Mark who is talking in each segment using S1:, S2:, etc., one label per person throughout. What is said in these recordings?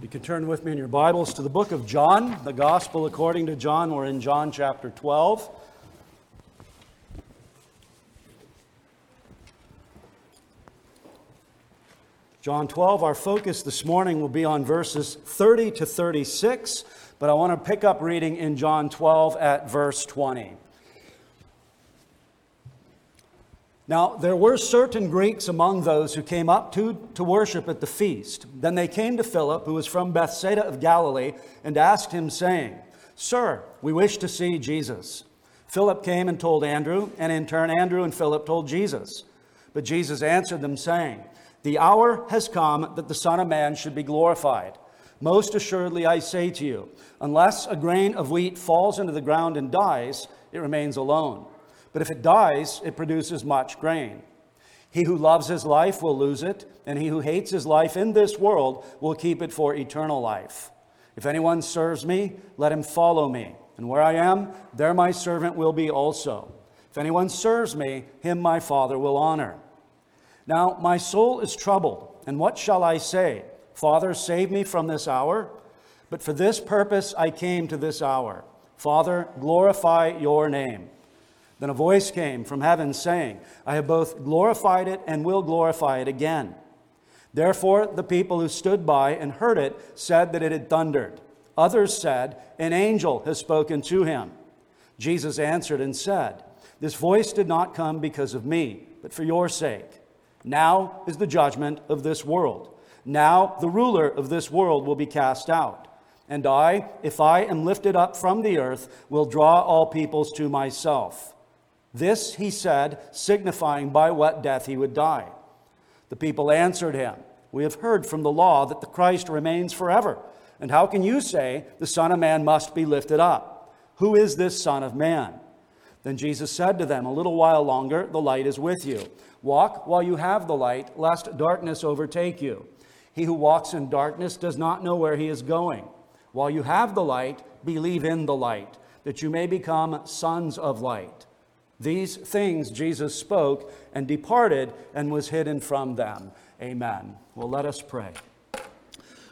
S1: You can turn with me in your Bibles to the book of John, the Gospel according to John. We're in John chapter 12. John 12, our focus this morning will be on verses 30 to 36, but I want to pick up reading in John 12 at verse 20. Now, there were certain Greeks among those who came up to, to worship at the feast. Then they came to Philip, who was from Bethsaida of Galilee, and asked him, saying, Sir, we wish to see Jesus. Philip came and told Andrew, and in turn, Andrew and Philip told Jesus. But Jesus answered them, saying, The hour has come that the Son of Man should be glorified. Most assuredly, I say to you, unless a grain of wheat falls into the ground and dies, it remains alone. But if it dies, it produces much grain. He who loves his life will lose it, and he who hates his life in this world will keep it for eternal life. If anyone serves me, let him follow me. And where I am, there my servant will be also. If anyone serves me, him my Father will honor. Now my soul is troubled, and what shall I say? Father, save me from this hour? But for this purpose I came to this hour. Father, glorify your name. Then a voice came from heaven saying, I have both glorified it and will glorify it again. Therefore, the people who stood by and heard it said that it had thundered. Others said, An angel has spoken to him. Jesus answered and said, This voice did not come because of me, but for your sake. Now is the judgment of this world. Now the ruler of this world will be cast out. And I, if I am lifted up from the earth, will draw all peoples to myself. This he said, signifying by what death he would die. The people answered him, We have heard from the law that the Christ remains forever. And how can you say the Son of Man must be lifted up? Who is this Son of Man? Then Jesus said to them, A little while longer, the light is with you. Walk while you have the light, lest darkness overtake you. He who walks in darkness does not know where he is going. While you have the light, believe in the light, that you may become sons of light. These things Jesus spoke and departed and was hidden from them. Amen. Well, let us pray.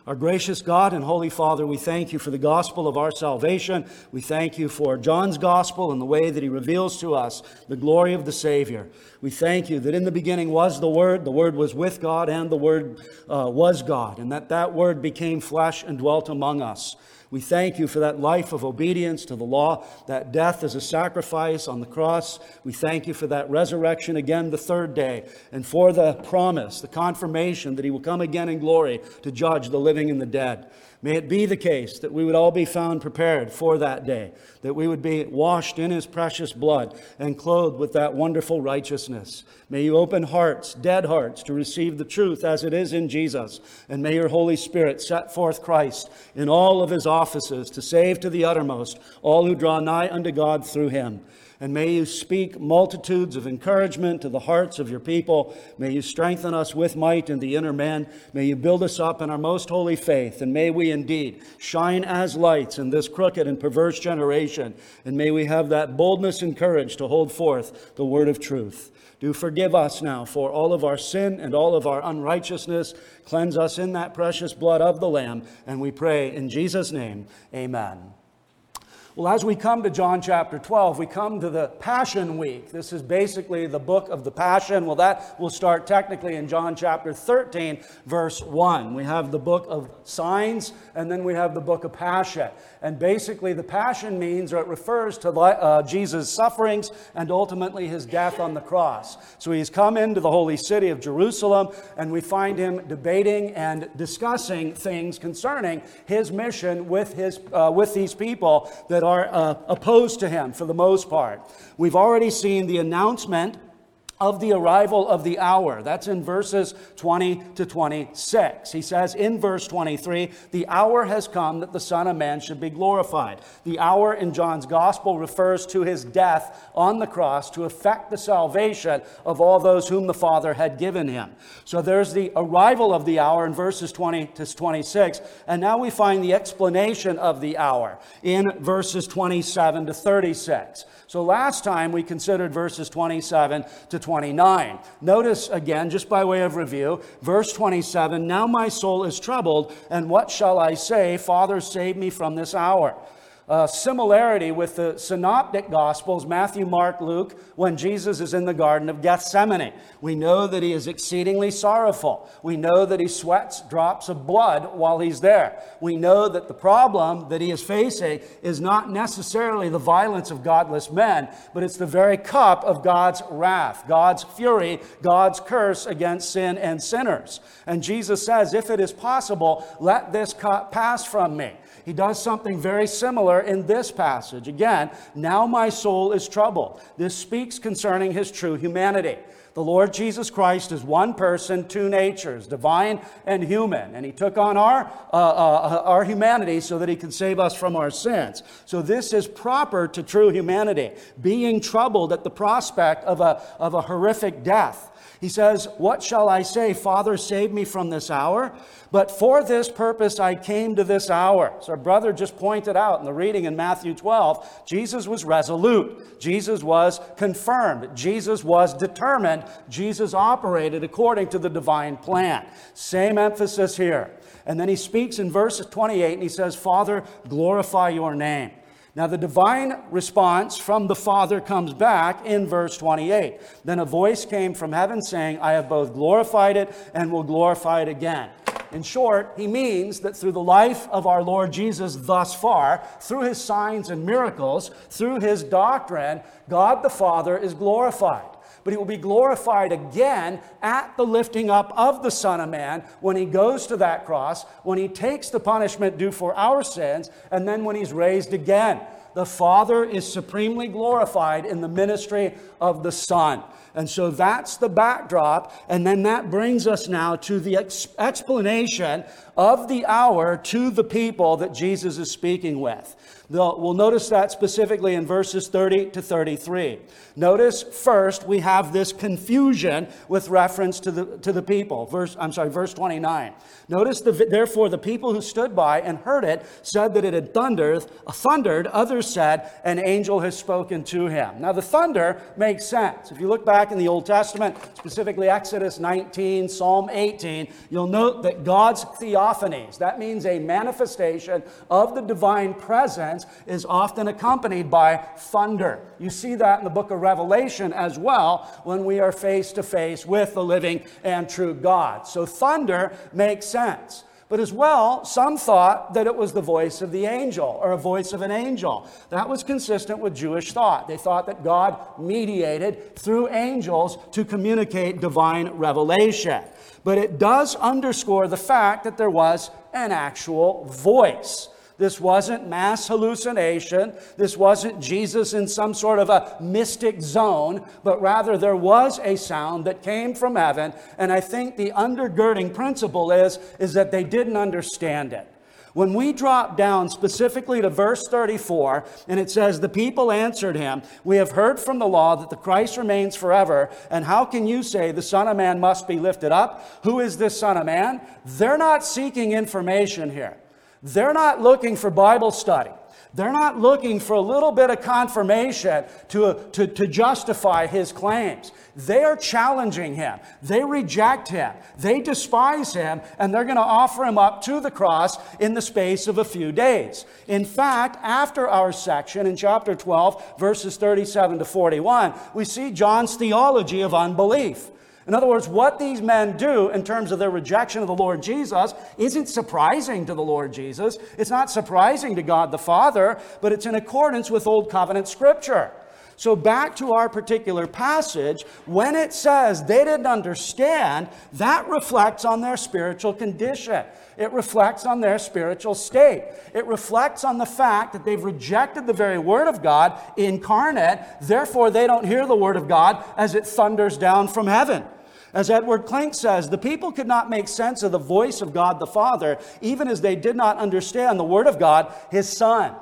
S1: Our gracious God and Holy Father, we thank you for the gospel of our salvation. We thank you for John's gospel and the way that he reveals to us the glory of the Savior. We thank you that in the beginning was the Word, the Word was with God, and the Word uh, was God, and that that Word became flesh and dwelt among us. We thank you for that life of obedience to the law, that death as a sacrifice on the cross. We thank you for that resurrection again the third day, and for the promise, the confirmation that he will come again in glory to judge the living and the dead. May it be the case that we would all be found prepared for that day, that we would be washed in his precious blood and clothed with that wonderful righteousness. May you open hearts, dead hearts, to receive the truth as it is in Jesus. And may your Holy Spirit set forth Christ in all of his offices to save to the uttermost all who draw nigh unto God through him. And may you speak multitudes of encouragement to the hearts of your people. May you strengthen us with might in the inner man. May you build us up in our most holy faith. And may we indeed shine as lights in this crooked and perverse generation. And may we have that boldness and courage to hold forth the word of truth. Do forgive us now for all of our sin and all of our unrighteousness. Cleanse us in that precious blood of the Lamb. And we pray in Jesus' name, amen. Well, as we come to John chapter 12, we come to the Passion Week. This is basically the book of the Passion. Well, that will start technically in John chapter 13, verse 1. We have the book of signs, and then we have the book of Passion. And basically, the Passion means or it refers to uh, Jesus' sufferings and ultimately his death on the cross. So he's come into the holy city of Jerusalem, and we find him debating and discussing things concerning his mission with, his, uh, with these people that are uh, opposed to him for the most part. We've already seen the announcement of the arrival of the hour. That's in verses 20 to 26. He says in verse 23, the hour has come that the Son of Man should be glorified. The hour in John's gospel refers to his death on the cross to effect the salvation of all those whom the Father had given him. So there's the arrival of the hour in verses 20 to 26. And now we find the explanation of the hour in verses 27 to 36. So last time we considered verses 27 to 29. Notice again, just by way of review, verse 27 Now my soul is troubled, and what shall I say? Father, save me from this hour uh, similarity with the synoptic gospels, Matthew, Mark, Luke, when Jesus is in the Garden of Gethsemane. We know that he is exceedingly sorrowful. We know that he sweats drops of blood while he's there. We know that the problem that he is facing is not necessarily the violence of godless men, but it's the very cup of God's wrath, God's fury, God's curse against sin and sinners. And Jesus says, If it is possible, let this cup pass from me. He does something very similar in this passage. Again, now my soul is troubled. This speaks concerning his true humanity. The Lord Jesus Christ is one person, two natures, divine and human. And he took on our, uh, uh, our humanity so that he could save us from our sins. So this is proper to true humanity, being troubled at the prospect of a, of a horrific death. He says, What shall I say? Father, save me from this hour. But for this purpose I came to this hour. So our brother just pointed out in the reading in Matthew 12, Jesus was resolute. Jesus was confirmed. Jesus was determined. Jesus operated according to the divine plan. Same emphasis here. And then he speaks in verse 28 and he says, Father, glorify your name. Now, the divine response from the Father comes back in verse 28. Then a voice came from heaven saying, I have both glorified it and will glorify it again. In short, he means that through the life of our Lord Jesus thus far, through his signs and miracles, through his doctrine, God the Father is glorified but he will be glorified again at the lifting up of the Son of Man when he goes to that cross, when he takes the punishment due for our sins, and then when he's raised again. The Father is supremely glorified in the ministry of the Son. And so that's the backdrop. And then that brings us now to the ex- explanation of the hour to the people that Jesus is speaking with. We'll notice that specifically in verses 30 to 33. Notice first we have this confusion with reference to the, to the people. Verse, I'm sorry, verse 29. Notice, the, therefore, the people who stood by and heard it said that it had thundered, thundered. Others said, an angel has spoken to him. Now, the thunder makes sense. If you look back in the Old Testament, specifically Exodus 19, Psalm 18, you'll note that God's theophanies, that means a manifestation of the divine presence, is often accompanied by thunder. You see that in the book of Revelation as well when we are face to face with the living and true God. So thunder makes sense. But as well, some thought that it was the voice of the angel or a voice of an angel. That was consistent with Jewish thought. They thought that God mediated through angels to communicate divine revelation. But it does underscore the fact that there was an actual voice. This wasn't mass hallucination. This wasn't Jesus in some sort of a mystic zone, but rather there was a sound that came from heaven. And I think the undergirding principle is, is that they didn't understand it. When we drop down specifically to verse 34, and it says, The people answered him, We have heard from the law that the Christ remains forever, and how can you say the Son of Man must be lifted up? Who is this Son of Man? They're not seeking information here. They're not looking for Bible study. They're not looking for a little bit of confirmation to, to, to justify his claims. They are challenging him. They reject him. They despise him, and they're going to offer him up to the cross in the space of a few days. In fact, after our section in chapter 12, verses 37 to 41, we see John's theology of unbelief. In other words, what these men do in terms of their rejection of the Lord Jesus isn't surprising to the Lord Jesus. It's not surprising to God the Father, but it's in accordance with Old Covenant Scripture. So, back to our particular passage, when it says they didn't understand, that reflects on their spiritual condition. It reflects on their spiritual state. It reflects on the fact that they've rejected the very Word of God incarnate, therefore, they don't hear the Word of God as it thunders down from heaven. As Edward Klink says, the people could not make sense of the voice of God the Father, even as they did not understand the Word of God, His Son.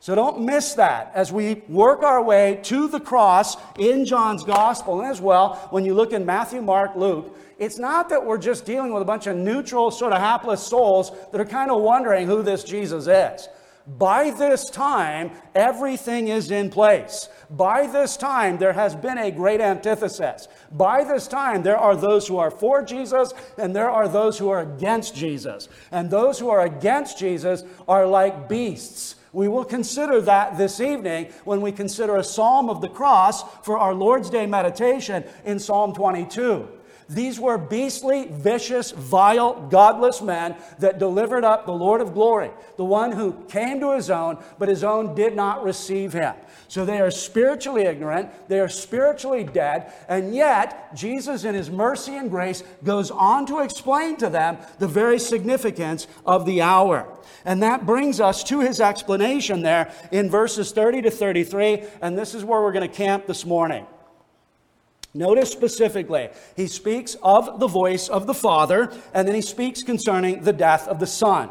S1: So don't miss that as we work our way to the cross in John's Gospel. And as well, when you look in Matthew, Mark, Luke, it's not that we're just dealing with a bunch of neutral, sort of hapless souls that are kind of wondering who this Jesus is. By this time, everything is in place. By this time, there has been a great antithesis. By this time, there are those who are for Jesus and there are those who are against Jesus. And those who are against Jesus are like beasts. We will consider that this evening when we consider a psalm of the cross for our Lord's Day meditation in Psalm 22. These were beastly, vicious, vile, godless men that delivered up the Lord of glory, the one who came to his own, but his own did not receive him. So they are spiritually ignorant, they are spiritually dead, and yet Jesus, in his mercy and grace, goes on to explain to them the very significance of the hour. And that brings us to his explanation there in verses 30 to 33, and this is where we're going to camp this morning. Notice specifically, he speaks of the voice of the Father, and then he speaks concerning the death of the Son.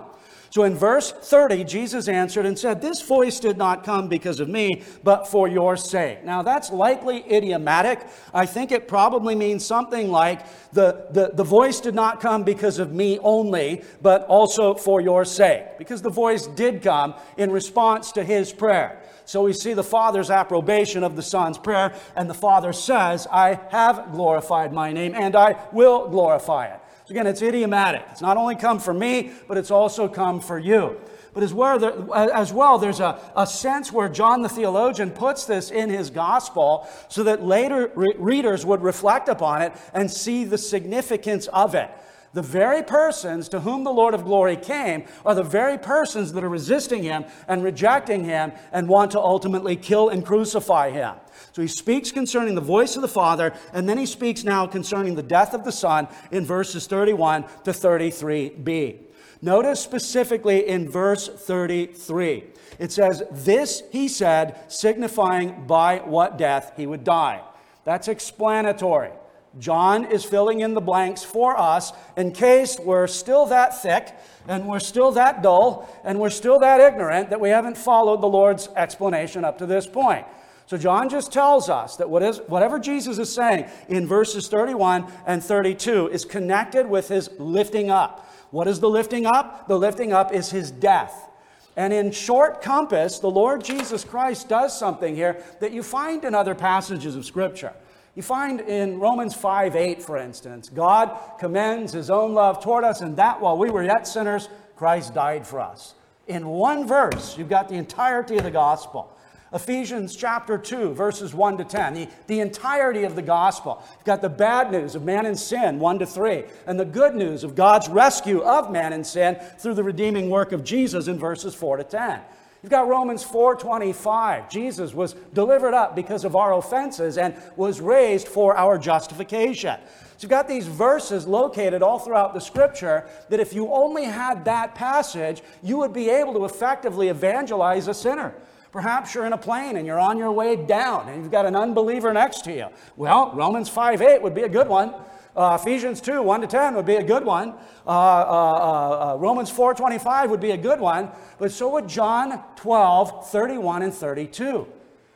S1: So in verse 30, Jesus answered and said, This voice did not come because of me, but for your sake. Now that's likely idiomatic. I think it probably means something like, the, the, the voice did not come because of me only, but also for your sake. Because the voice did come in response to his prayer. So we see the Father's approbation of the Son's prayer, and the Father says, I have glorified my name, and I will glorify it. So again, it's idiomatic. It's not only come for me, but it's also come for you. But as well, as well there's a, a sense where John the theologian puts this in his gospel so that later re- readers would reflect upon it and see the significance of it. The very persons to whom the Lord of glory came are the very persons that are resisting him and rejecting him and want to ultimately kill and crucify him. So he speaks concerning the voice of the Father, and then he speaks now concerning the death of the Son in verses 31 to 33b. Notice specifically in verse 33, it says, This he said, signifying by what death he would die. That's explanatory. John is filling in the blanks for us in case we're still that thick and we're still that dull and we're still that ignorant that we haven't followed the Lord's explanation up to this point. So John just tells us that what is, whatever Jesus is saying in verses 31 and 32 is connected with his lifting up. What is the lifting up? The lifting up is his death. And in short compass, the Lord Jesus Christ does something here that you find in other passages of Scripture. You find in Romans 5 8, for instance, God commends his own love toward us, and that while we were yet sinners, Christ died for us. In one verse, you've got the entirety of the gospel. Ephesians chapter 2, verses 1 to 10, the, the entirety of the gospel. You've got the bad news of man in sin, 1 to 3, and the good news of God's rescue of man in sin through the redeeming work of Jesus in verses 4 to 10. You've got Romans 4:25. Jesus was delivered up because of our offenses and was raised for our justification. So you've got these verses located all throughout the scripture that if you only had that passage, you would be able to effectively evangelize a sinner. Perhaps you're in a plane and you're on your way down and you've got an unbeliever next to you. Well, Romans 5 8 would be a good one. Uh, Ephesians 2, 1 to 10 would be a good one. Uh, uh, uh, uh Romans 4, 25 would be a good one. But so would John 12, 31 and 32. In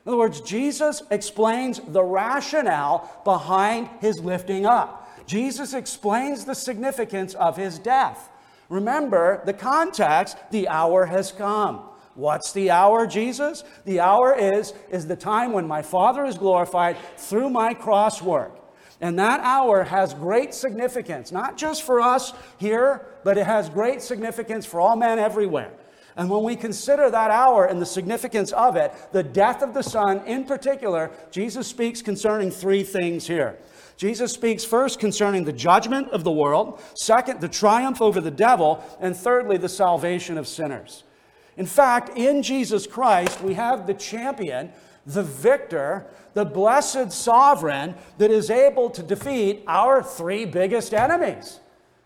S1: other words, Jesus explains the rationale behind his lifting up. Jesus explains the significance of his death. Remember the context, the hour has come. What's the hour, Jesus? The hour is, is the time when my Father is glorified through my cross work. And that hour has great significance, not just for us here, but it has great significance for all men everywhere. And when we consider that hour and the significance of it, the death of the Son in particular, Jesus speaks concerning three things here. Jesus speaks first concerning the judgment of the world, second, the triumph over the devil, and thirdly, the salvation of sinners. In fact, in Jesus Christ, we have the champion the victor, the blessed sovereign that is able to defeat our three biggest enemies.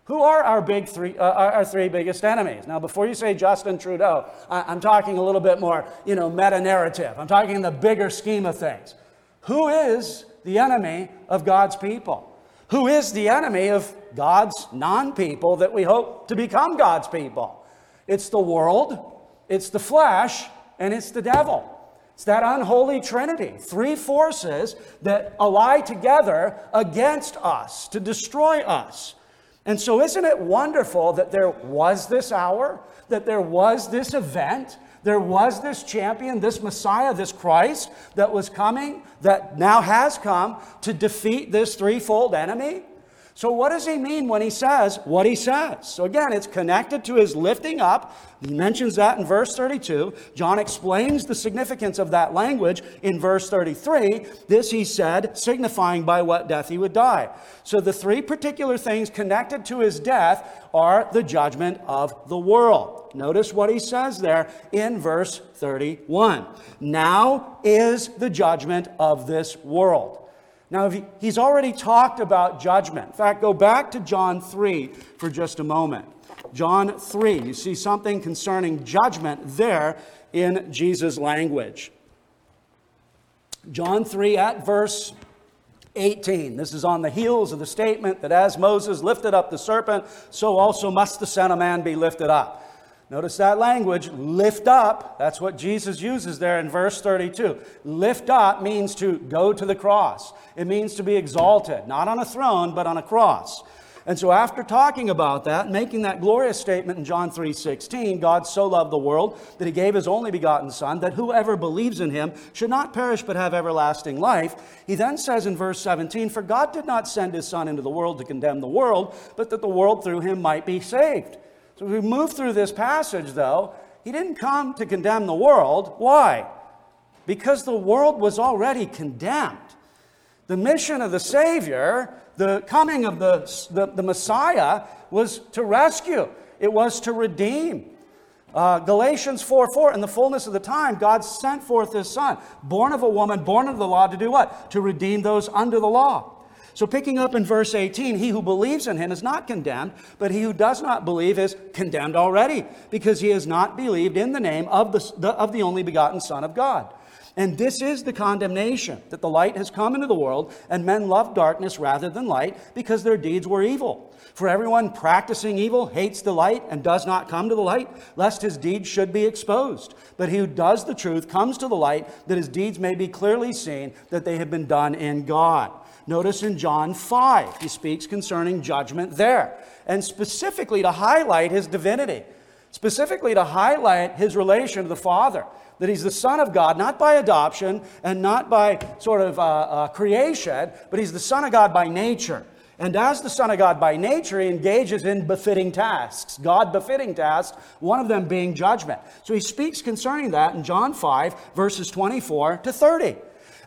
S1: Who are our big three, uh, our three biggest enemies? Now, before you say Justin Trudeau, I, am talking a little bit more, you know, meta narrative. I'm talking in the bigger scheme of things. Who is the enemy of God's people? Who is the enemy of God's non people that we hope to become God's people? It's the world, it's the flesh, and it's the devil. It's that unholy trinity, three forces that ally together against us to destroy us. And so, isn't it wonderful that there was this hour, that there was this event, There was this champion, this Messiah, this Christ that was coming, that now has come to defeat this threefold enemy. So, what does he mean when he says what he says? So, again, it's connected to his lifting up. He mentions that in verse 32. John explains the significance of that language in verse 33. This he said, signifying by what death he would die. So, the three particular things connected to his death are the judgment of the world. Notice what he says there in verse 31. Now is the judgment of this world. Now, he's already talked about judgment. In fact, go back to John 3 for just a moment. John 3, you see something concerning judgment there in Jesus' language. John 3 at verse 18. This is on the heels of the statement that as Moses lifted up the serpent, so also must the Son of Man be lifted up. Notice that language, lift up. That's what Jesus uses there in verse 32. Lift up means to go to the cross. It means to be exalted, not on a throne, but on a cross. And so after talking about that, making that glorious statement in John 3:16, God so loved the world that he gave his only begotten son that whoever believes in him should not perish but have everlasting life. He then says in verse 17, "For God did not send his son into the world to condemn the world, but that the world through him might be saved." So we move through this passage, though, he didn't come to condemn the world. Why? Because the world was already condemned. The mission of the Savior, the coming of the, the, the Messiah, was to rescue, it was to redeem. Uh, Galatians 4 4, in the fullness of the time, God sent forth his Son, born of a woman, born of the law, to do what? To redeem those under the law. So, picking up in verse 18, he who believes in him is not condemned, but he who does not believe is condemned already, because he has not believed in the name of the, the, of the only begotten Son of God. And this is the condemnation that the light has come into the world, and men love darkness rather than light, because their deeds were evil. For everyone practicing evil hates the light and does not come to the light, lest his deeds should be exposed. But he who does the truth comes to the light, that his deeds may be clearly seen that they have been done in God. Notice in John 5, he speaks concerning judgment there, and specifically to highlight his divinity, specifically to highlight his relation to the Father, that he's the Son of God, not by adoption and not by sort of uh, uh, creation, but he's the Son of God by nature. And as the Son of God by nature, he engages in befitting tasks, God befitting tasks, one of them being judgment. So he speaks concerning that in John 5, verses 24 to 30.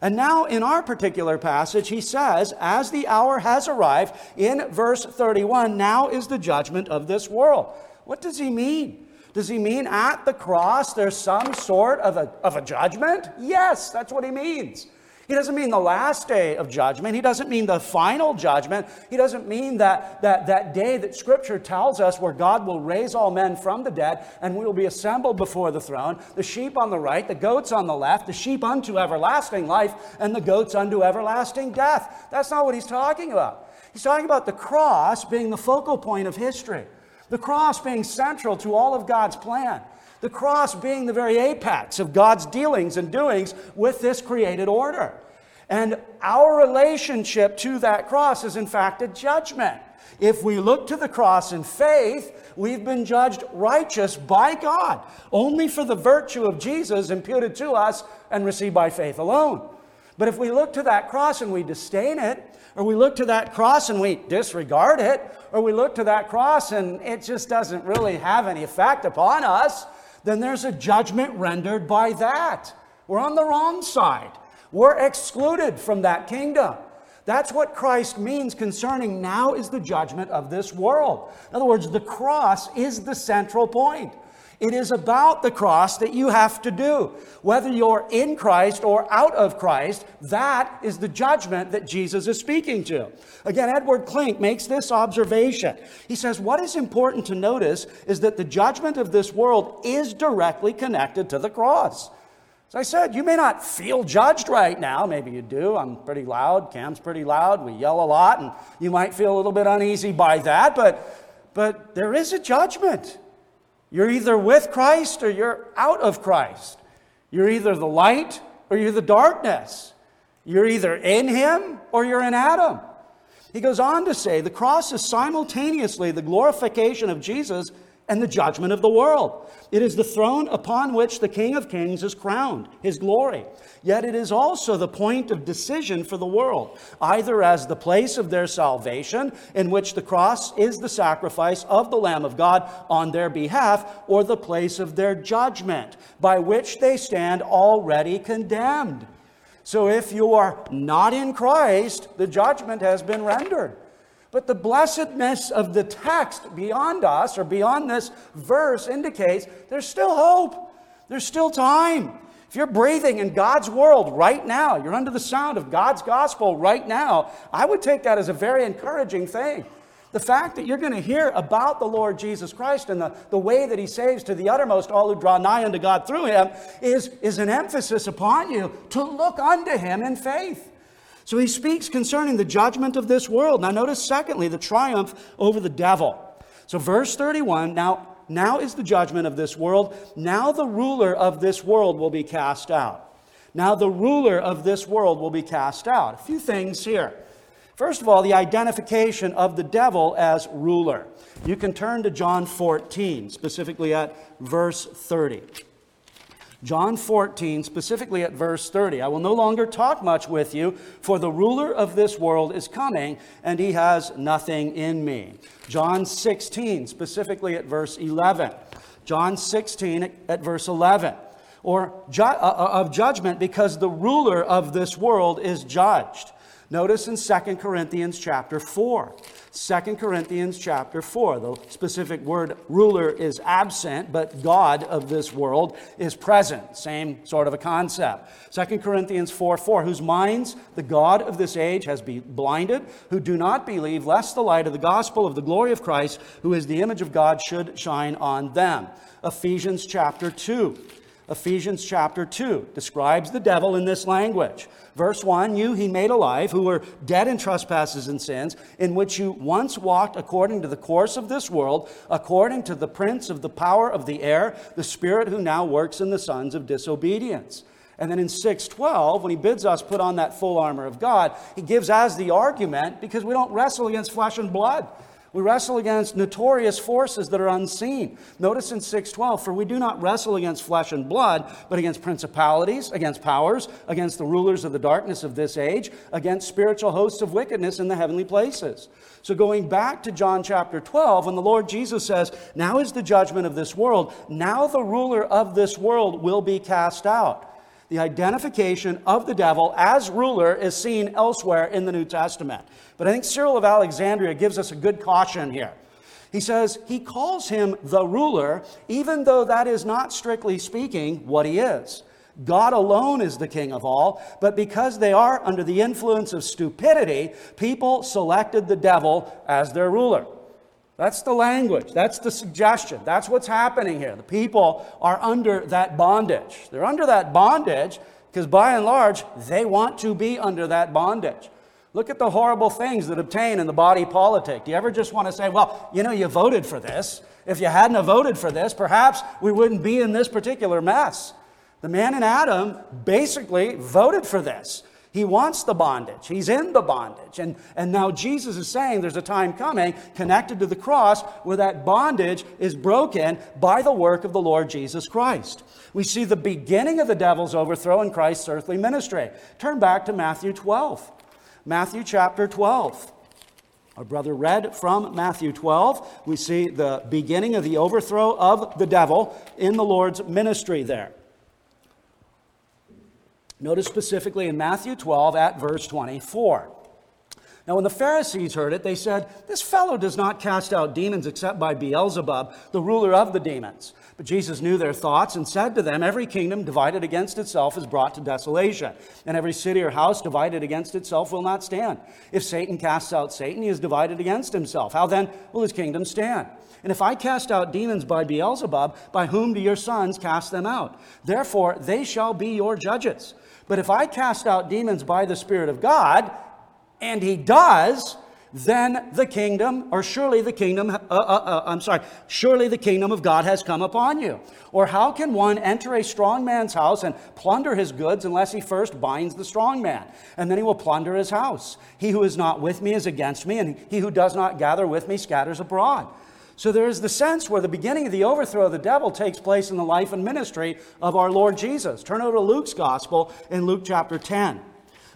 S1: And now, in our particular passage, he says, As the hour has arrived, in verse 31, now is the judgment of this world. What does he mean? Does he mean at the cross there's some sort of a, of a judgment? Yes, that's what he means. He doesn't mean the last day of judgment. He doesn't mean the final judgment. He doesn't mean that, that, that day that Scripture tells us where God will raise all men from the dead and we will be assembled before the throne. The sheep on the right, the goats on the left, the sheep unto everlasting life, and the goats unto everlasting death. That's not what he's talking about. He's talking about the cross being the focal point of history, the cross being central to all of God's plan. The cross being the very apex of God's dealings and doings with this created order. And our relationship to that cross is, in fact, a judgment. If we look to the cross in faith, we've been judged righteous by God, only for the virtue of Jesus imputed to us and received by faith alone. But if we look to that cross and we disdain it, or we look to that cross and we disregard it, or we look to that cross and it just doesn't really have any effect upon us, then there's a judgment rendered by that. We're on the wrong side. We're excluded from that kingdom. That's what Christ means concerning now is the judgment of this world. In other words, the cross is the central point. It is about the cross that you have to do. Whether you're in Christ or out of Christ, that is the judgment that Jesus is speaking to. Again, Edward Klink makes this observation. He says, What is important to notice is that the judgment of this world is directly connected to the cross. As I said, you may not feel judged right now. Maybe you do. I'm pretty loud. Cam's pretty loud. We yell a lot, and you might feel a little bit uneasy by that, but, but there is a judgment. You're either with Christ or you're out of Christ. You're either the light or you're the darkness. You're either in Him or you're in Adam. He goes on to say the cross is simultaneously the glorification of Jesus and the judgment of the world. It is the throne upon which the King of Kings is crowned, his glory. Yet it is also the point of decision for the world, either as the place of their salvation, in which the cross is the sacrifice of the Lamb of God on their behalf, or the place of their judgment, by which they stand already condemned. So if you are not in Christ, the judgment has been rendered. But the blessedness of the text beyond us or beyond this verse indicates there's still hope. There's still time. If you're breathing in God's world right now, you're under the sound of God's gospel right now, I would take that as a very encouraging thing. The fact that you're going to hear about the Lord Jesus Christ and the, the way that he saves to the uttermost all who draw nigh unto God through him is, is an emphasis upon you to look unto him in faith. So he speaks concerning the judgment of this world. Now, notice, secondly, the triumph over the devil. So, verse 31 now, now is the judgment of this world. Now the ruler of this world will be cast out. Now the ruler of this world will be cast out. A few things here. First of all, the identification of the devil as ruler. You can turn to John 14, specifically at verse 30. John 14, specifically at verse 30. I will no longer talk much with you, for the ruler of this world is coming, and he has nothing in me. John 16, specifically at verse 11. John 16 at verse 11. Or ju- uh, uh of judgment, because the ruler of this world is judged. Notice in 2 Corinthians chapter 4. 2 Corinthians chapter 4. The specific word ruler is absent, but God of this world is present. Same sort of a concept. 2 Corinthians 4 4. Whose minds the God of this age has been blinded, who do not believe, lest the light of the gospel of the glory of Christ, who is the image of God, should shine on them. Ephesians chapter 2. Ephesians chapter 2 describes the devil in this language. Verse 1 You he made alive, who were dead in trespasses and sins, in which you once walked according to the course of this world, according to the prince of the power of the air, the spirit who now works in the sons of disobedience. And then in 612, when he bids us put on that full armor of God, he gives as the argument because we don't wrestle against flesh and blood. We wrestle against notorious forces that are unseen. Notice in 612, for we do not wrestle against flesh and blood, but against principalities, against powers, against the rulers of the darkness of this age, against spiritual hosts of wickedness in the heavenly places. So going back to John chapter 12, when the Lord Jesus says, Now is the judgment of this world, now the ruler of this world will be cast out the identification of the devil as ruler is seen elsewhere in the New Testament. But I think Cyril of Alexandria gives us a good caution here. He says he calls him the ruler, even though that is not strictly speaking what he is. God alone is the king of all, but because they are under the influence of stupidity, people selected the devil as their ruler. That's the language. That's the suggestion. That's what's happening here. The people are under that bondage. They're under that bondage because, by and large, they want to be under that bondage. Look at the horrible things that obtain in the body politic. Do you ever just want to say, well, you know, you voted for this. If you hadn't voted for this, perhaps we wouldn't be in this particular mess. The man in Adam basically voted for this. He wants the bondage. He's in the bondage. And, and now Jesus is saying there's a time coming connected to the cross where that bondage is broken by the work of the Lord Jesus Christ. We see the beginning of the devil's overthrow in Christ's earthly ministry. Turn back to Matthew 12. Matthew chapter 12. Our brother read from Matthew 12. We see the beginning of the overthrow of the devil in the Lord's ministry there. Notice specifically in Matthew 12 at verse 24. Now, when the Pharisees heard it, they said, This fellow does not cast out demons except by Beelzebub, the ruler of the demons. But Jesus knew their thoughts and said to them, Every kingdom divided against itself is brought to desolation, and every city or house divided against itself will not stand. If Satan casts out Satan, he is divided against himself. How then will his kingdom stand? And if I cast out demons by Beelzebub, by whom do your sons cast them out? Therefore, they shall be your judges. But if I cast out demons by the Spirit of God, and he does, then the kingdom, or surely the kingdom, uh, uh, uh, I'm sorry, surely the kingdom of God has come upon you. Or how can one enter a strong man's house and plunder his goods unless he first binds the strong man? And then he will plunder his house. He who is not with me is against me, and he who does not gather with me scatters abroad. So there is the sense where the beginning of the overthrow of the devil takes place in the life and ministry of our Lord Jesus. Turn over to Luke's gospel in Luke chapter 10.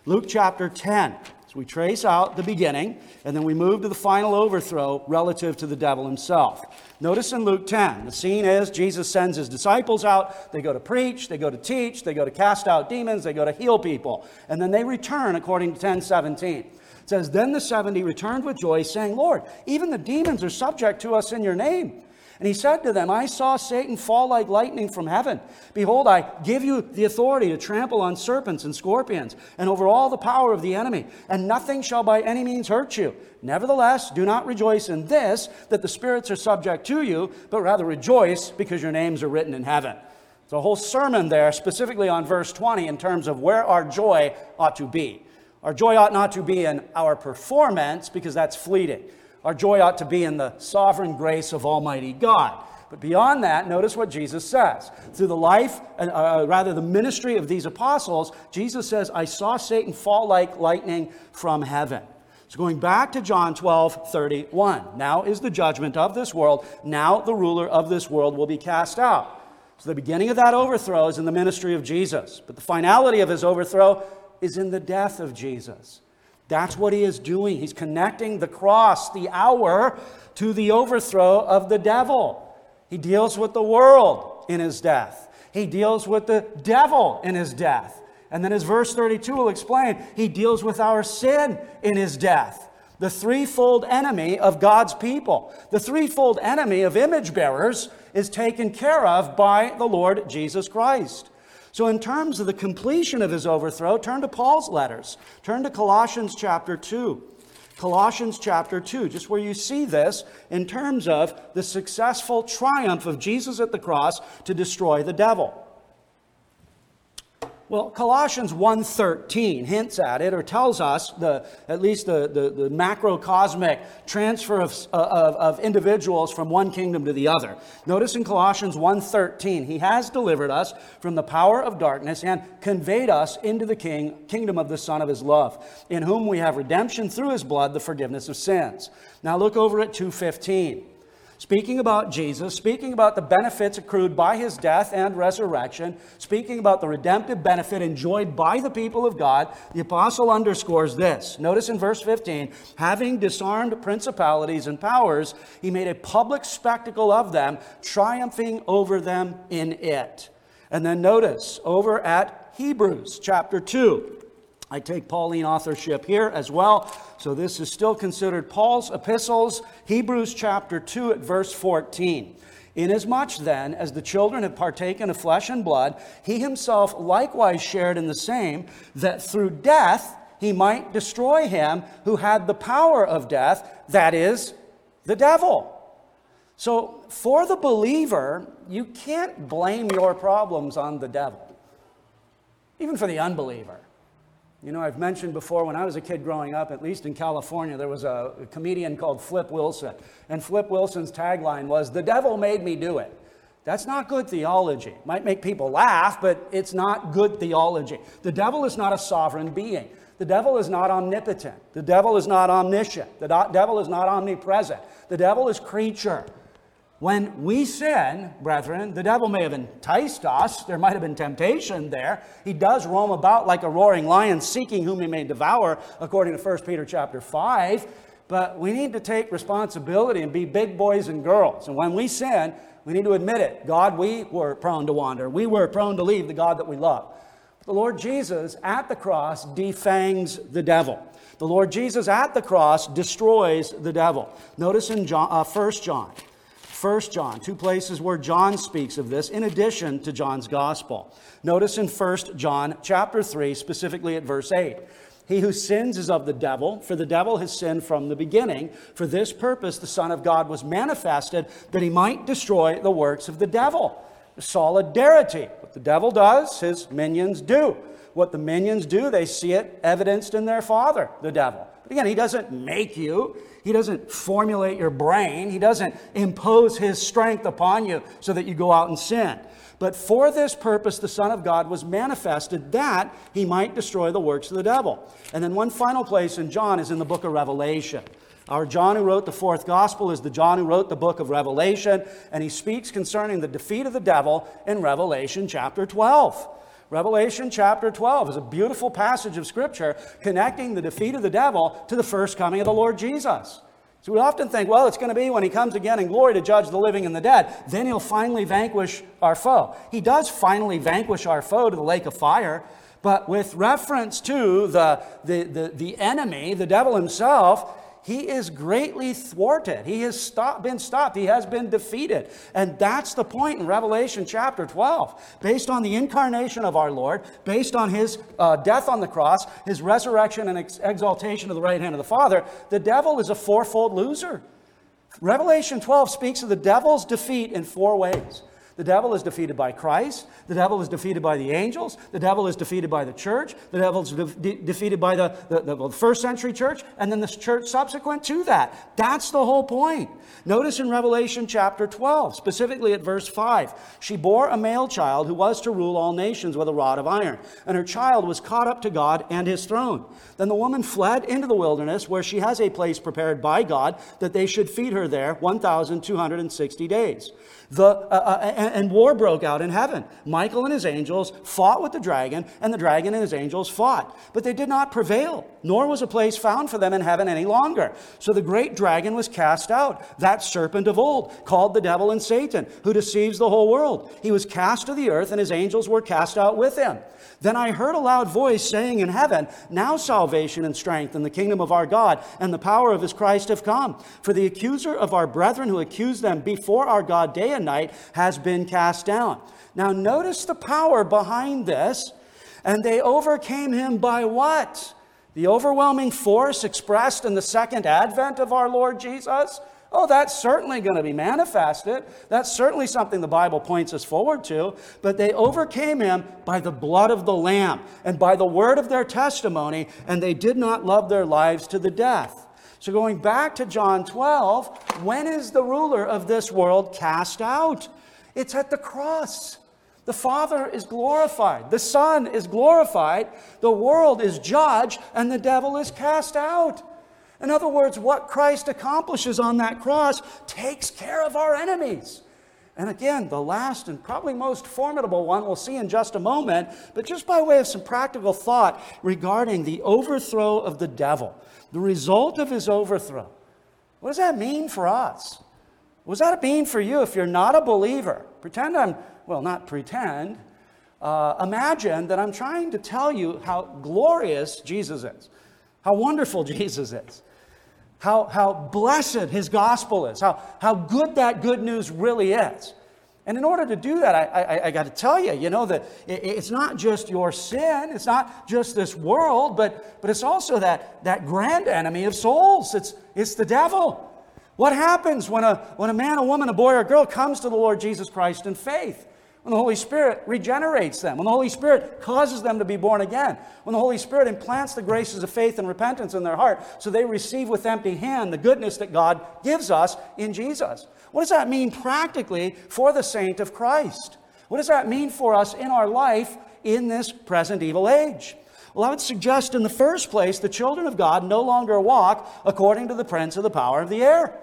S1: Luke chapter 10. So we trace out the beginning, and then we move to the final overthrow relative to the devil himself. Notice in Luke 10, the scene is Jesus sends his disciples out. They go to preach, they go to teach, they go to cast out demons, they go to heal people. And then they return according to 1017. It says, Then the 70 returned with joy, saying, Lord, even the demons are subject to us in your name. And he said to them, I saw Satan fall like lightning from heaven. Behold, I give you the authority to trample on serpents and scorpions, and over all the power of the enemy, and nothing shall by any means hurt you. Nevertheless, do not rejoice in this, that the spirits are subject to you, but rather rejoice because your names are written in heaven. It's a whole sermon there, specifically on verse 20, in terms of where our joy ought to be. Our joy ought not to be in our performance because that's fleeting. Our joy ought to be in the sovereign grace of Almighty God. But beyond that, notice what Jesus says. Through the life, uh, uh, rather the ministry of these apostles, Jesus says, I saw Satan fall like lightning from heaven. So going back to John 12, 31. Now is the judgment of this world. Now the ruler of this world will be cast out. So the beginning of that overthrow is in the ministry of Jesus. But the finality of his overthrow is in the death of Jesus. That's what he is doing. He's connecting the cross, the hour, to the overthrow of the devil. He deals with the world in his death, he deals with the devil in his death. And then, as verse 32 will explain, he deals with our sin in his death. The threefold enemy of God's people, the threefold enemy of image bearers, is taken care of by the Lord Jesus Christ. So, in terms of the completion of his overthrow, turn to Paul's letters. Turn to Colossians chapter 2. Colossians chapter 2, just where you see this in terms of the successful triumph of Jesus at the cross to destroy the devil. Well, Colossians 1.13 hints at it or tells us the, at least the, the, the macrocosmic transfer of, uh, of, of, individuals from one kingdom to the other. Notice in Colossians 1.13, he has delivered us from the power of darkness and conveyed us into the king, kingdom of the Son of his love, in whom we have redemption through his blood, the forgiveness of sins. Now look over at 2.15 speaking about Jesus, speaking about the benefits accrued by his death and resurrection, speaking about the redemptive benefit enjoyed by the people of God, the apostle underscores this. Notice in verse 15, having disarmed principalities and powers, he made a public spectacle of them, triumphing over them in it. And then notice over at Hebrews chapter 2. I take Pauline authorship here as well. So this is still considered Paul's epistles, Hebrews chapter 2 at verse 14. Inasmuch then as the children have partaken of flesh and blood, he himself likewise shared in the same, that through death he might destroy him who had the power of death, that is, the devil. So for the believer, you can't blame your problems on the devil, even for the unbeliever. You know, I've mentioned before when I was a kid growing up, at least in California, there was a comedian called Flip Wilson. And Flip Wilson's tagline was, The devil made me do it. That's not good theology. Might make people laugh, but it's not good theology. The devil is not a sovereign being. The devil is not omnipotent. The devil is not omniscient. The devil is not omnipresent. The devil is creature. When we sin, brethren, the devil may have enticed us. There might have been temptation there. He does roam about like a roaring lion, seeking whom he may devour, according to 1 Peter chapter 5. But we need to take responsibility and be big boys and girls. And when we sin, we need to admit it. God, we were prone to wander. We were prone to leave the God that we love. The Lord Jesus at the cross defangs the devil. The Lord Jesus at the cross destroys the devil. Notice in John, uh, 1 John. 1 John, two places where John speaks of this in addition to John's gospel. Notice in 1 John chapter 3, specifically at verse 8. He who sins is of the devil, for the devil has sinned from the beginning. For this purpose, the Son of God was manifested that he might destroy the works of the devil. Solidarity. What the devil does, his minions do. What the minions do, they see it evidenced in their father, the devil. But again, he doesn't make you, he doesn't formulate your brain, he doesn't impose his strength upon you so that you go out and sin. But for this purpose, the Son of God was manifested that he might destroy the works of the devil. And then one final place in John is in the book of Revelation. Our John, who wrote the fourth gospel, is the John who wrote the book of Revelation, and he speaks concerning the defeat of the devil in Revelation chapter 12. Revelation chapter 12 is a beautiful passage of Scripture connecting the defeat of the devil to the first coming of the Lord Jesus. So we often think, well, it's going to be when he comes again in glory to judge the living and the dead. Then he'll finally vanquish our foe. He does finally vanquish our foe to the lake of fire, but with reference to the, the, the, the enemy, the devil himself, he is greatly thwarted. He has been stopped. He has been defeated. And that's the point in Revelation chapter 12. Based on the incarnation of our Lord, based on his uh, death on the cross, his resurrection and ex- exaltation to the right hand of the Father, the devil is a fourfold loser. Revelation 12 speaks of the devil's defeat in four ways. The devil is defeated by Christ. The devil is defeated by the angels. The devil is defeated by the church. The devil is de- de- defeated by the, the, the, first century church and then the church subsequent to that. That's the whole point. Notice in Revelation chapter 12, specifically at verse 5, she bore a male child who was to rule all nations with a rod of iron, and her child was caught up to God and his throne. Then the woman fled into the wilderness where she has a place prepared by God that they should feed her there 1,260 days. The, uh, uh, and, and war broke out in heaven. Michael and his angels fought with the dragon, and the dragon and his angels fought. But they did not prevail, nor was a place found for them in heaven any longer. So the great dragon was cast out, that serpent of old, called the devil and Satan, who deceives the whole world. He was cast to the earth, and his angels were cast out with him. Then I heard a loud voice saying in heaven, Now salvation and strength and the kingdom of our God and the power of his Christ have come. For the accuser of our brethren who accused them before our God day and night has been cast down. Now notice the power behind this. And they overcame him by what? The overwhelming force expressed in the second advent of our Lord Jesus? Oh, that's certainly going to be manifested. That's certainly something the Bible points us forward to. But they overcame him by the blood of the Lamb and by the word of their testimony, and they did not love their lives to the death. So, going back to John 12, when is the ruler of this world cast out? It's at the cross. The Father is glorified, the Son is glorified, the world is judged, and the devil is cast out. In other words, what Christ accomplishes on that cross takes care of our enemies. And again, the last and probably most formidable one we'll see in just a moment, but just by way of some practical thought regarding the overthrow of the devil, the result of his overthrow. What does that mean for us? What does that mean for you if you're not a believer? Pretend I'm, well, not pretend. Uh, imagine that I'm trying to tell you how glorious Jesus is, how wonderful Jesus is how, how blessed his gospel is, how, how good that good news really is. And in order to do that, I, I, I got to tell you, you know, that it, it's not just your sin, it's not just this world, but, but it's also that, that grand enemy of souls. It's, it's the devil. What happens when a, when a man, a woman, a boy, or a girl comes to the Lord Jesus Christ in faith? When the Holy Spirit regenerates them, when the Holy Spirit causes them to be born again, when the Holy Spirit implants the graces of faith and repentance in their heart so they receive with empty hand the goodness that God gives us in Jesus. What does that mean practically for the saint of Christ? What does that mean for us in our life in this present evil age? Well, I would suggest in the first place, the children of God no longer walk according to the prince of the power of the air.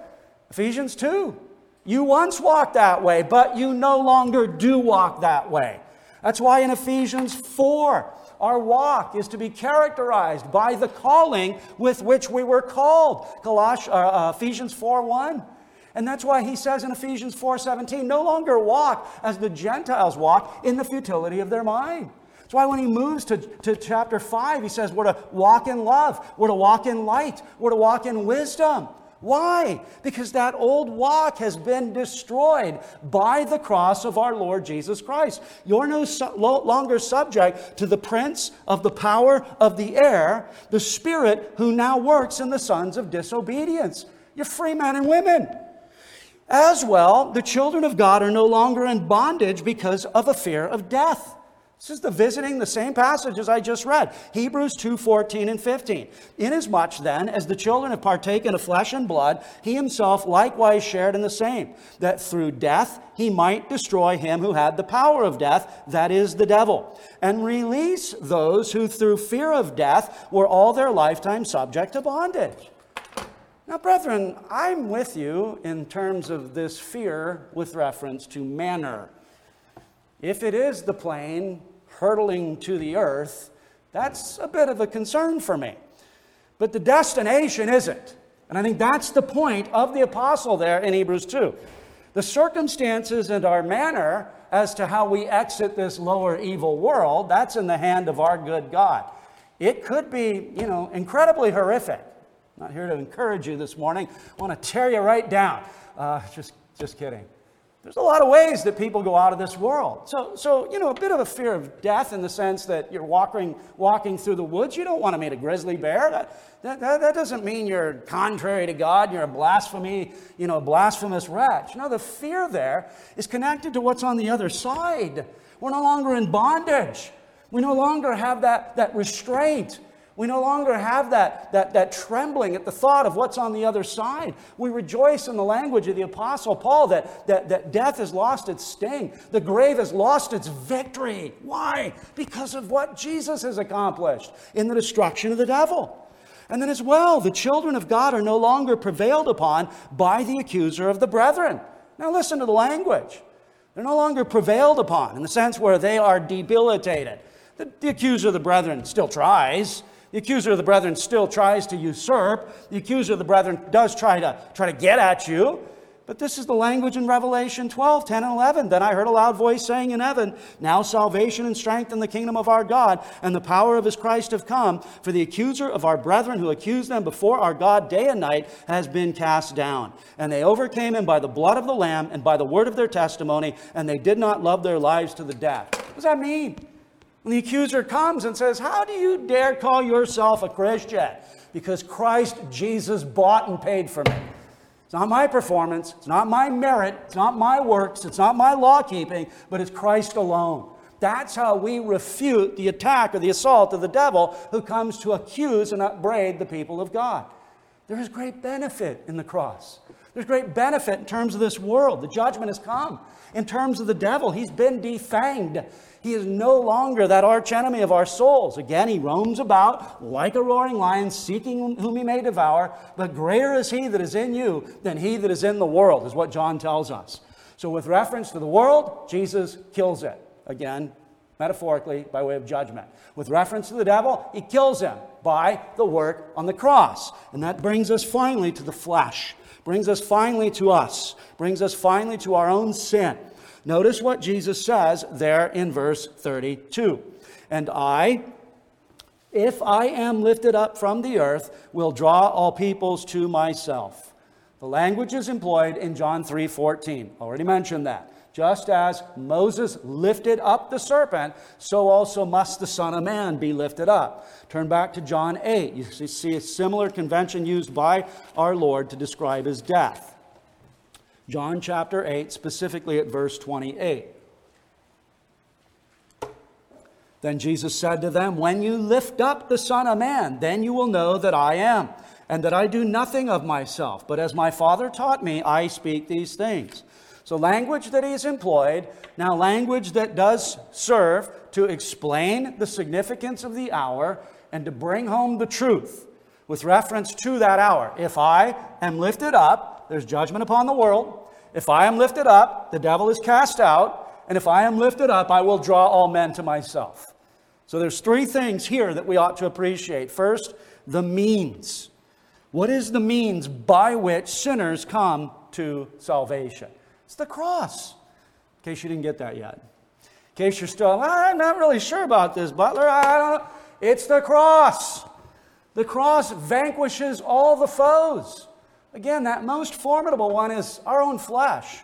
S1: Ephesians 2. You once walked that way, but you no longer do walk that way. That's why in Ephesians 4, our walk is to be characterized by the calling with which we were called. Coloss- uh, uh, Ephesians 4 1. And that's why he says in Ephesians 4:17, no longer walk as the Gentiles walk in the futility of their mind. That's why when he moves to, to chapter 5, he says we're to walk in love, we're to walk in light, we're to walk in wisdom. Why? Because that old walk has been destroyed by the cross of our Lord Jesus Christ. You're no longer subject to the prince of the power of the air, the spirit who now works in the sons of disobedience. You're free men and women. As well, the children of God are no longer in bondage because of a fear of death. This is the visiting the same passages I just read. Hebrews 2 14 and 15. Inasmuch then as the children have partaken of flesh and blood, he himself likewise shared in the same, that through death he might destroy him who had the power of death, that is, the devil, and release those who through fear of death were all their lifetime subject to bondage. Now, brethren, I'm with you in terms of this fear with reference to manner. If it is the plane hurtling to the earth, that's a bit of a concern for me. But the destination isn't. And I think that's the point of the apostle there in Hebrews 2. The circumstances and our manner as to how we exit this lower evil world, that's in the hand of our good God. It could be, you know, incredibly horrific. I'm not here to encourage you this morning. I want to tear you right down. Uh, just, just kidding. There's a lot of ways that people go out of this world. So, so, you know, a bit of a fear of death in the sense that you're walking, walking through the woods. You don't want to meet a grizzly bear. That, that, that, doesn't mean you're contrary to God. You're a blasphemy, you know, blasphemous wretch. No, the fear there is connected to what's on the other side. We're no longer in bondage. We no longer have that, that restraint. We no longer have that, that, that trembling at the thought of what's on the other side. We rejoice in the language of the Apostle Paul that, that, that death has lost its sting, the grave has lost its victory. Why? Because of what Jesus has accomplished in the destruction of the devil. And then, as well, the children of God are no longer prevailed upon by the accuser of the brethren. Now, listen to the language. They're no longer prevailed upon in the sense where they are debilitated. The, the accuser of the brethren still tries. The accuser of the brethren still tries to usurp. The accuser of the brethren does try to, try to get at you. But this is the language in Revelation 12, 10, and 11. Then I heard a loud voice saying in heaven, Now salvation and strength in the kingdom of our God and the power of his Christ have come. For the accuser of our brethren who accused them before our God day and night has been cast down. And they overcame him by the blood of the Lamb and by the word of their testimony, and they did not love their lives to the death. What does that mean? When the accuser comes and says, How do you dare call yourself a Christian? Because Christ Jesus bought and paid for me. It's not my performance, it's not my merit, it's not my works, it's not my law keeping, but it's Christ alone. That's how we refute the attack or the assault of the devil who comes to accuse and upbraid the people of God. There is great benefit in the cross. There's great benefit in terms of this world. The judgment has come. In terms of the devil, he's been defanged. He is no longer that archenemy of our souls. Again, he roams about like a roaring lion, seeking whom he may devour. But greater is he that is in you than he that is in the world, is what John tells us. So, with reference to the world, Jesus kills it. Again, metaphorically, by way of judgment. With reference to the devil, he kills him by the work on the cross. And that brings us finally to the flesh brings us finally to us, brings us finally to our own sin. Notice what Jesus says there in verse 32. And I, if I am lifted up from the earth, will draw all peoples to myself. The language is employed in John 3:14. Already mentioned that. Just as Moses lifted up the serpent, so also must the Son of Man be lifted up. Turn back to John 8. You see a similar convention used by our Lord to describe his death. John chapter 8, specifically at verse 28. Then Jesus said to them, When you lift up the Son of Man, then you will know that I am, and that I do nothing of myself, but as my Father taught me, I speak these things. So, language that he's employed, now language that does serve to explain the significance of the hour and to bring home the truth with reference to that hour. If I am lifted up, there's judgment upon the world. If I am lifted up, the devil is cast out. And if I am lifted up, I will draw all men to myself. So there's three things here that we ought to appreciate. First, the means. What is the means by which sinners come to salvation? It's the cross. In case you didn't get that yet. In case you're still, I'm not really sure about this, Butler. I don't know. It's the cross. The cross vanquishes all the foes. Again, that most formidable one is our own flesh.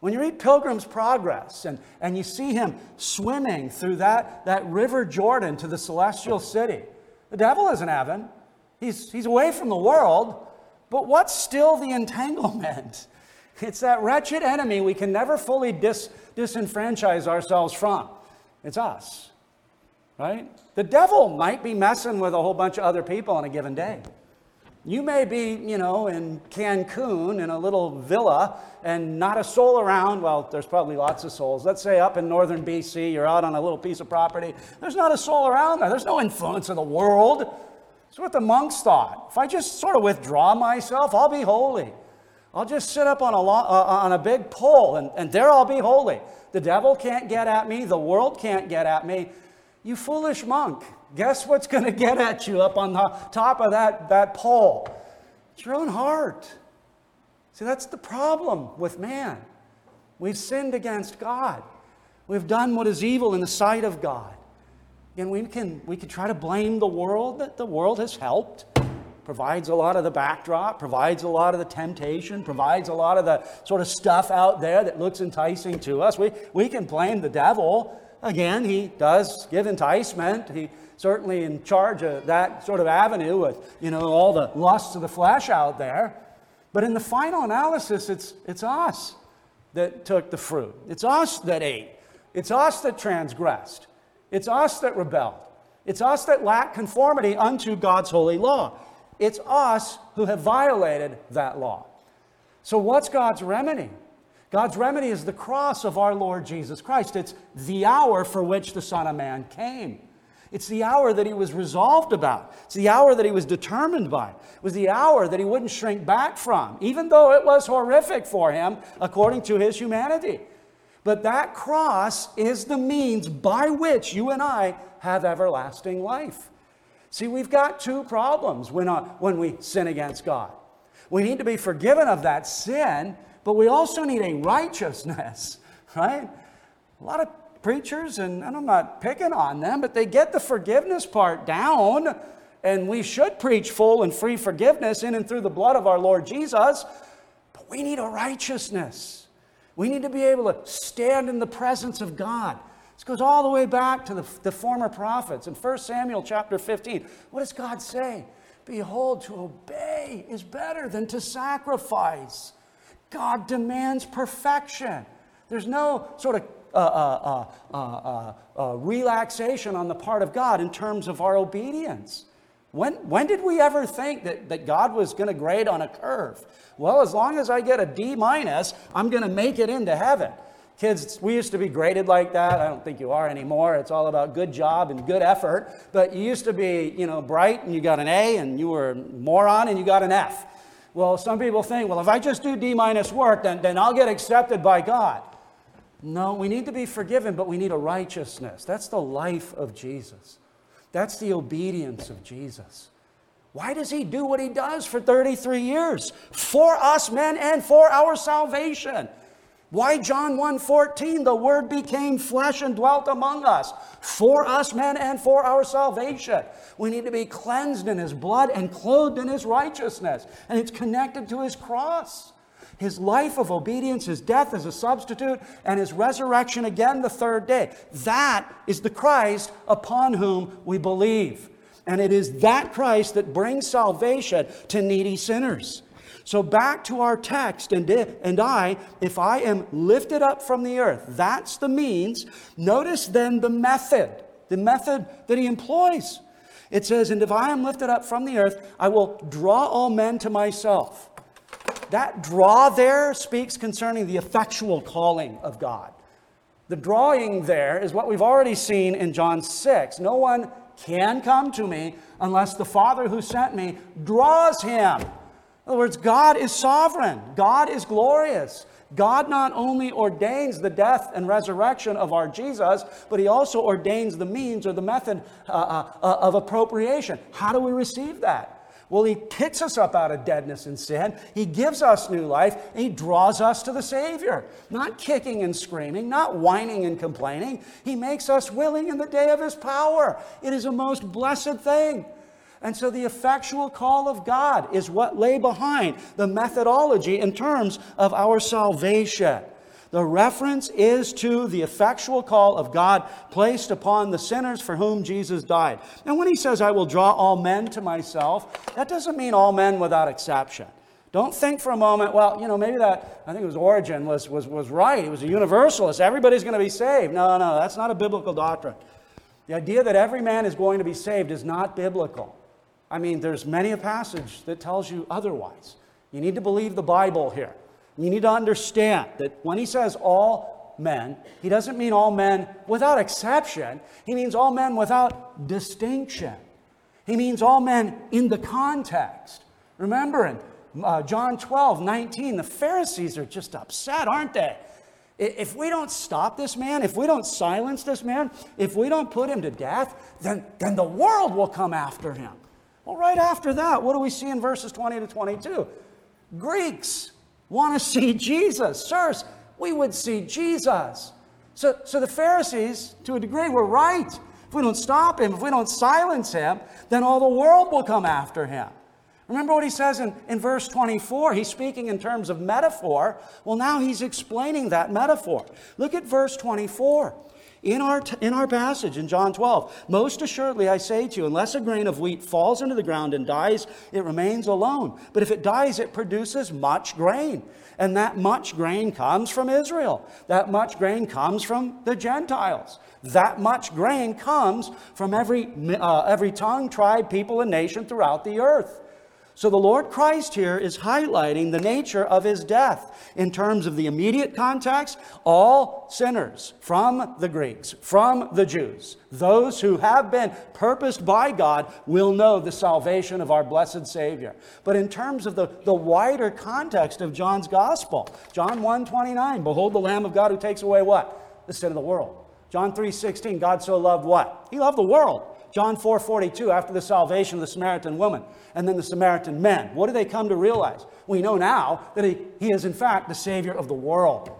S1: When you read Pilgrim's Progress and, and you see him swimming through that, that river Jordan to the celestial city, the devil isn't heaven. He's, he's away from the world. But what's still the entanglement? It's that wretched enemy we can never fully dis- disenfranchise ourselves from. It's us, right? The devil might be messing with a whole bunch of other people on a given day. You may be, you know, in Cancun in a little villa and not a soul around. Well, there's probably lots of souls. Let's say up in northern BC, you're out on a little piece of property. There's not a soul around there. There's no influence of the world. It's what the monks thought. If I just sort of withdraw myself, I'll be holy. I'll just sit up on a, lo- uh, on a big pole and, and there I'll be holy. The devil can't get at me, the world can't get at me. You foolish monk, guess what's going to get at you up on the top of that, that pole? It's your own heart. See, that's the problem with man. We've sinned against God. We've done what is evil in the sight of God. And we can, we can try to blame the world that the world has helped, provides a lot of the backdrop, provides a lot of the temptation, provides a lot of the sort of stuff out there that looks enticing to us. We, we can blame the devil. Again, he does give enticement. He certainly in charge of that sort of avenue with, you know, all the lusts of the flesh out there. But in the final analysis, it's, it's us that took the fruit. It's us that ate. It's us that transgressed. It's us that rebelled. It's us that lack conformity unto God's holy law. It's us who have violated that law. So, what's God's remedy? God's remedy is the cross of our Lord Jesus Christ. It's the hour for which the Son of Man came. It's the hour that he was resolved about. It's the hour that he was determined by. It was the hour that he wouldn't shrink back from, even though it was horrific for him according to his humanity. But that cross is the means by which you and I have everlasting life. See, we've got two problems when, uh, when we sin against God. We need to be forgiven of that sin, but we also need a righteousness, right? A lot of preachers, and, and I'm not picking on them, but they get the forgiveness part down, and we should preach full and free forgiveness in and through the blood of our Lord Jesus, but we need a righteousness. We need to be able to stand in the presence of God. This goes all the way back to the, the former prophets. In 1 Samuel chapter 15, what does God say? Behold, to obey is better than to sacrifice. God demands perfection. There's no sort of uh, uh, uh, relaxation on the part of God in terms of our obedience. When, when did we ever think that, that God was going to grade on a curve? Well, as long as I get a D minus, I'm going to make it into heaven. Kids, we used to be graded like that. I don't think you are anymore. It's all about good job and good effort. But you used to be, you know, bright and you got an A, and you were moron and you got an F. Well, some people think, well, if I just do D minus work, then, then I'll get accepted by God. No, we need to be forgiven, but we need a righteousness. That's the life of Jesus. That's the obedience of Jesus. Why does he do what he does for 33 years? For us men and for our salvation. Why John 1:14 the word became flesh and dwelt among us for us men and for our salvation. We need to be cleansed in his blood and clothed in his righteousness and it's connected to his cross his life of obedience, his death as a substitute, and his resurrection again the third day. That is the Christ upon whom we believe. And it is that Christ that brings salvation to needy sinners. So, back to our text, and, and I, if I am lifted up from the earth, that's the means. Notice then the method, the method that he employs. It says, And if I am lifted up from the earth, I will draw all men to myself. That draw there speaks concerning the effectual calling of God. The drawing there is what we've already seen in John 6. No one can come to me unless the Father who sent me draws him. In other words, God is sovereign, God is glorious. God not only ordains the death and resurrection of our Jesus, but He also ordains the means or the method uh, uh, uh of appropriation. How do we receive that? Well, He picks us up out of deadness and sin. He gives us new life. And he draws us to the Savior. Not kicking and screaming, not whining and complaining. He makes us willing in the day of His power. It is a most blessed thing. And so the effectual call of God is what lay behind the methodology in terms of our salvation. The reference is to the effectual call of God placed upon the sinners for whom Jesus died. And when he says, I will draw all men to myself, that doesn't mean all men without exception. Don't think for a moment, well, you know, maybe that, I think it was Origen, was, was, was right. He was a universalist. Everybody's going to be saved. No, no, that's not a biblical doctrine. The idea that every man is going to be saved is not biblical. I mean, there's many a passage that tells you otherwise. You need to believe the Bible here. You need to understand that when he says all men, he doesn't mean all men without exception. He means all men without distinction. He means all men in the context. Remember in uh, John 12, 19, the Pharisees are just upset, aren't they? If we don't stop this man, if we don't silence this man, if we don't put him to death, then, then the world will come after him. Well, right after that, what do we see in verses 20 to 22? Greeks want to see Jesus. Sirs, we would see Jesus. So, so the Pharisees, to a degree, were right. If we don't stop him, if we don't silence him, then all the world will come after him. Remember what he says in, in verse 24? He's speaking in terms of metaphor. Well, now he's explaining that metaphor. Look at verse 24. In our, in our passage in John 12, most assuredly I say to you, unless a grain of wheat falls into the ground and dies, it remains alone. But if it dies, it produces much grain. And that much grain comes from Israel. That much grain comes from the Gentiles. That much grain comes from every, uh, every tongue, tribe, people, and nation throughout the earth. So the Lord Christ here is highlighting the nature of his death in terms of the immediate context. All sinners from the Greeks, from the Jews, those who have been purposed by God will know the salvation of our blessed Savior. But in terms of the, the wider context of John's gospel, John 1 29, behold the Lamb of God who takes away what? The sin of the world. John 3 16, God so loved what? He loved the world John 4 42, after the salvation of the Samaritan woman and then the Samaritan men, what do they come to realize? We know now that he, he is, in fact, the Savior of the world.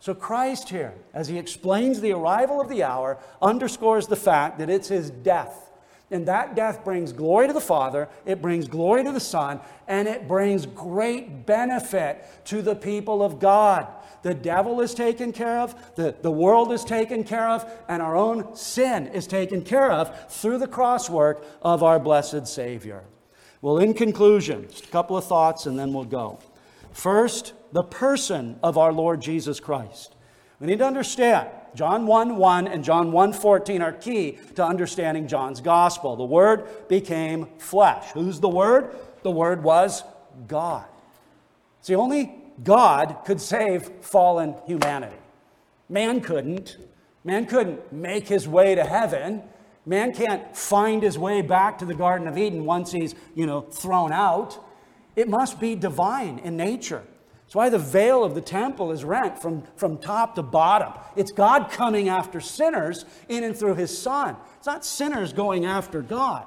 S1: So, Christ here, as he explains the arrival of the hour, underscores the fact that it's his death. And that death brings glory to the Father, it brings glory to the Son, and it brings great benefit to the people of God. The devil is taken care of, the, the world is taken care of, and our own sin is taken care of through the cross work of our blessed Savior. Well, in conclusion, just a couple of thoughts and then we'll go. First, the person of our Lord Jesus Christ. We need to understand John 1 1 and John 1 14 are key to understanding John's gospel. The Word became flesh. Who's the Word? The Word was God. See, only God could save fallen humanity. Man couldn't. Man couldn't make his way to heaven. Man can't find his way back to the Garden of Eden once he's, you know, thrown out. It must be divine in nature. That's why the veil of the temple is rent from, from top to bottom. It's God coming after sinners in and through his Son. It's not sinners going after God.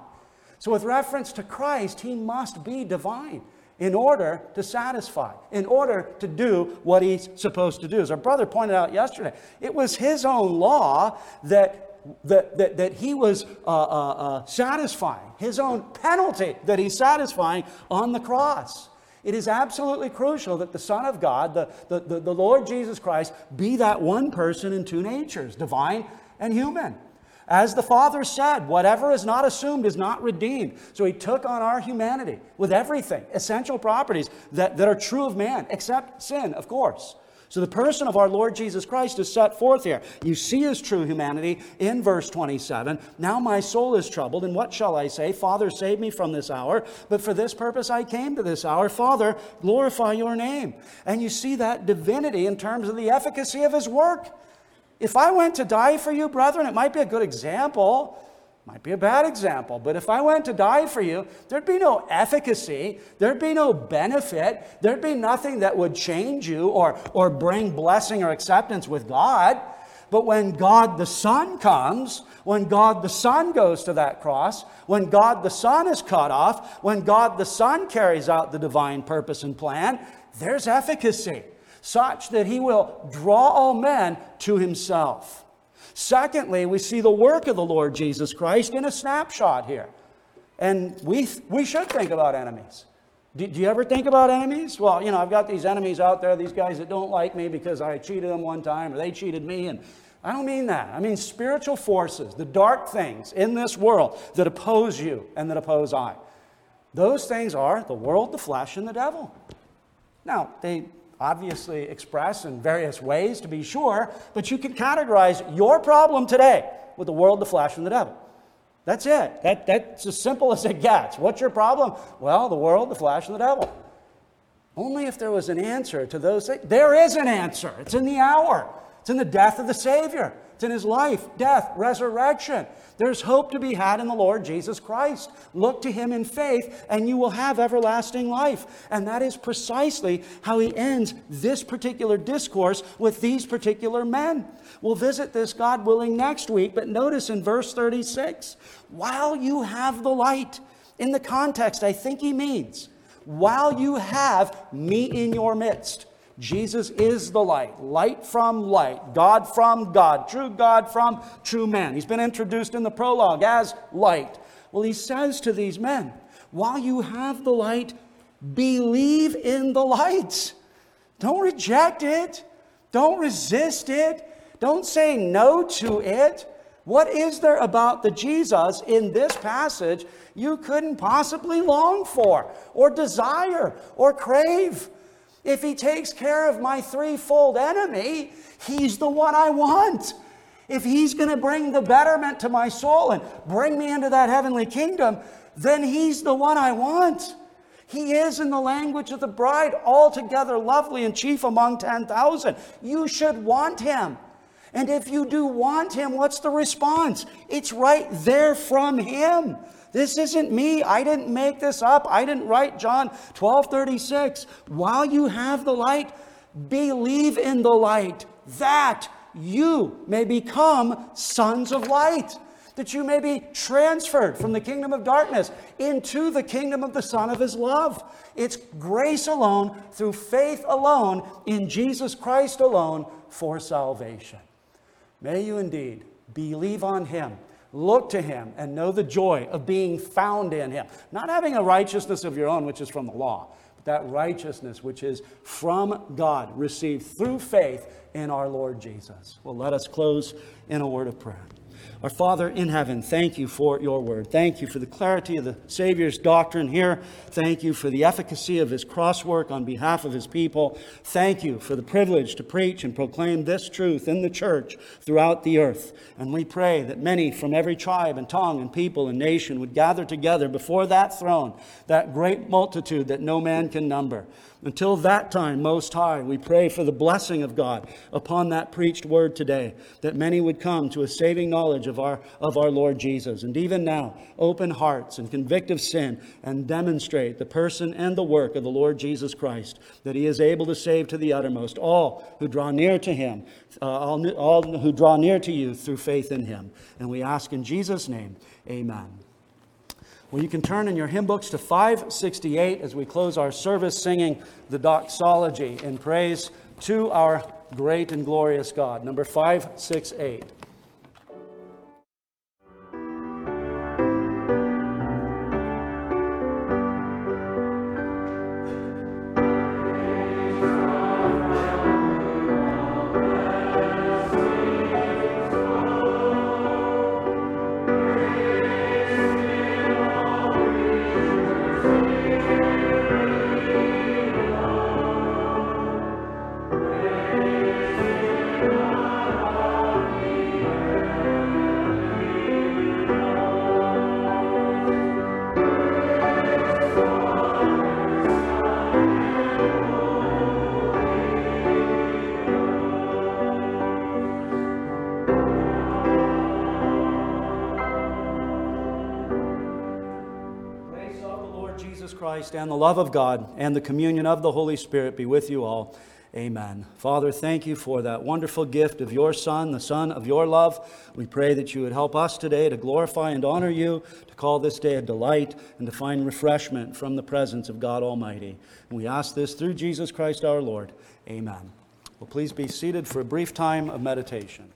S1: So, with reference to Christ, he must be divine in order to satisfy, in order to do what he's supposed to do. As our brother pointed out yesterday, it was his own law that that, that, that he was uh, uh, uh, satisfying, his own penalty that he's satisfying on the cross. It is absolutely crucial that the Son of God, the, the, the, the Lord Jesus Christ, be that one person in two natures, divine and human. As the Father said, whatever is not assumed is not redeemed. So he took on our humanity with everything, essential properties that, that are true of man, except sin, of course. So the person of our Lord Jesus Christ is set forth here. You see his true humanity in verse 27. Now my soul is troubled, and what shall I say? Father, save me from this hour. But for this purpose I came to this hour. Father, glorify your name. And you see that divinity in terms of the efficacy of his work. If I went to die for you, brethren, it might be a good example. Might be a bad example, but if I went to die for you, there'd be no efficacy, there'd be no benefit, there'd be nothing that would change you or, or bring blessing or acceptance with God. But when God the Son comes, when God the Son goes to that cross, when God the Son is cut off, when God the Son carries out the divine purpose and plan, there's efficacy such that he will draw all men to himself. Secondly, we see the work of the Lord Jesus Christ in a snapshot here. And we, we should think about enemies. Do, do, you ever think about enemies? Well, you know, I've got these enemies out there, these guys that don't like me because I cheated them one time or they cheated me. And I don't mean that. I mean spiritual forces, the dark things in this world that oppose you and that oppose I. Those things are the world, the flesh, and the devil. Now, they obviously express in various ways to be sure, but you can categorize your problem today with the world, the flesh, and the devil. That's it. That, that's as simple as it gets. What's your problem? Well, the world, the flesh, and the devil. Only if there was an answer to those things. There is an answer. It's in the hour, it's in the death of the Savior. It's in his life, death, resurrection. There's hope to be had in the Lord Jesus Christ. Look to him in faith, and you will have everlasting life. And that is precisely how he ends this particular discourse with these particular men. We'll visit this, God willing, next week, but notice in verse 36 while you have the light, in the context, I think he means, while you have me in your midst. Jesus is the light, light from light, God from God, true God from true man. He's been introduced in the prologue as light. Well, he says to these men, while you have the light, believe in the light. Don't reject it. Don't resist it. Don't say no to it. What is there about the Jesus in this passage you couldn't possibly long for, or desire, or crave? If he takes care of my threefold enemy, he's the one I want. If he's going to bring the betterment to my soul and bring me into that heavenly kingdom, then he's the one I want. He is, in the language of the bride, altogether lovely and chief among 10,000. You should want him. And if you do want him, what's the response? It's right there from him. This isn't me. I didn't make this up. I didn't write John 12 36. While you have the light, believe in the light, that you may become sons of light, that you may be transferred from the kingdom of darkness into the kingdom of the Son of His love. It's grace alone, through faith alone, in Jesus Christ alone for salvation. May you indeed believe on Him Look to him and know the joy of being found in him. Not having a righteousness of your own, which is from the law, but that righteousness which is from God, received through faith in our Lord Jesus. Well, let us close in a word of prayer. Our Father in heaven, thank you for your word. Thank you for the clarity of the Savior's doctrine here. Thank you for the efficacy of his cross work on behalf of his people. Thank you for the privilege to preach and proclaim this truth in the church throughout the earth. And we pray that many from every tribe and tongue and people and nation would gather together before that throne, that great multitude that no man can number. Until that time, Most High, we pray for the blessing of God upon that preached word today, that many would come to a saving knowledge of our, of our Lord Jesus. And even now, open hearts and convict of sin and demonstrate the person and the work of the Lord Jesus Christ, that He is able to save to the uttermost all who draw near to Him, uh, all, all who draw near to you through faith in Him. And we ask in Jesus' name, Amen. Well, you can turn in your hymn books to 568 as we close our service singing the doxology in praise to our great and glorious God. Number 568. Christ and the love of God and the communion of the Holy Spirit be with you all. Amen. Father, thank you for that wonderful gift of your Son, the Son of your love. We pray that you would help us today to glorify and honor you, to call this day a delight, and to find refreshment from the presence of God Almighty. And we ask this through Jesus Christ our Lord. Amen. Well, please be seated for a brief time of meditation.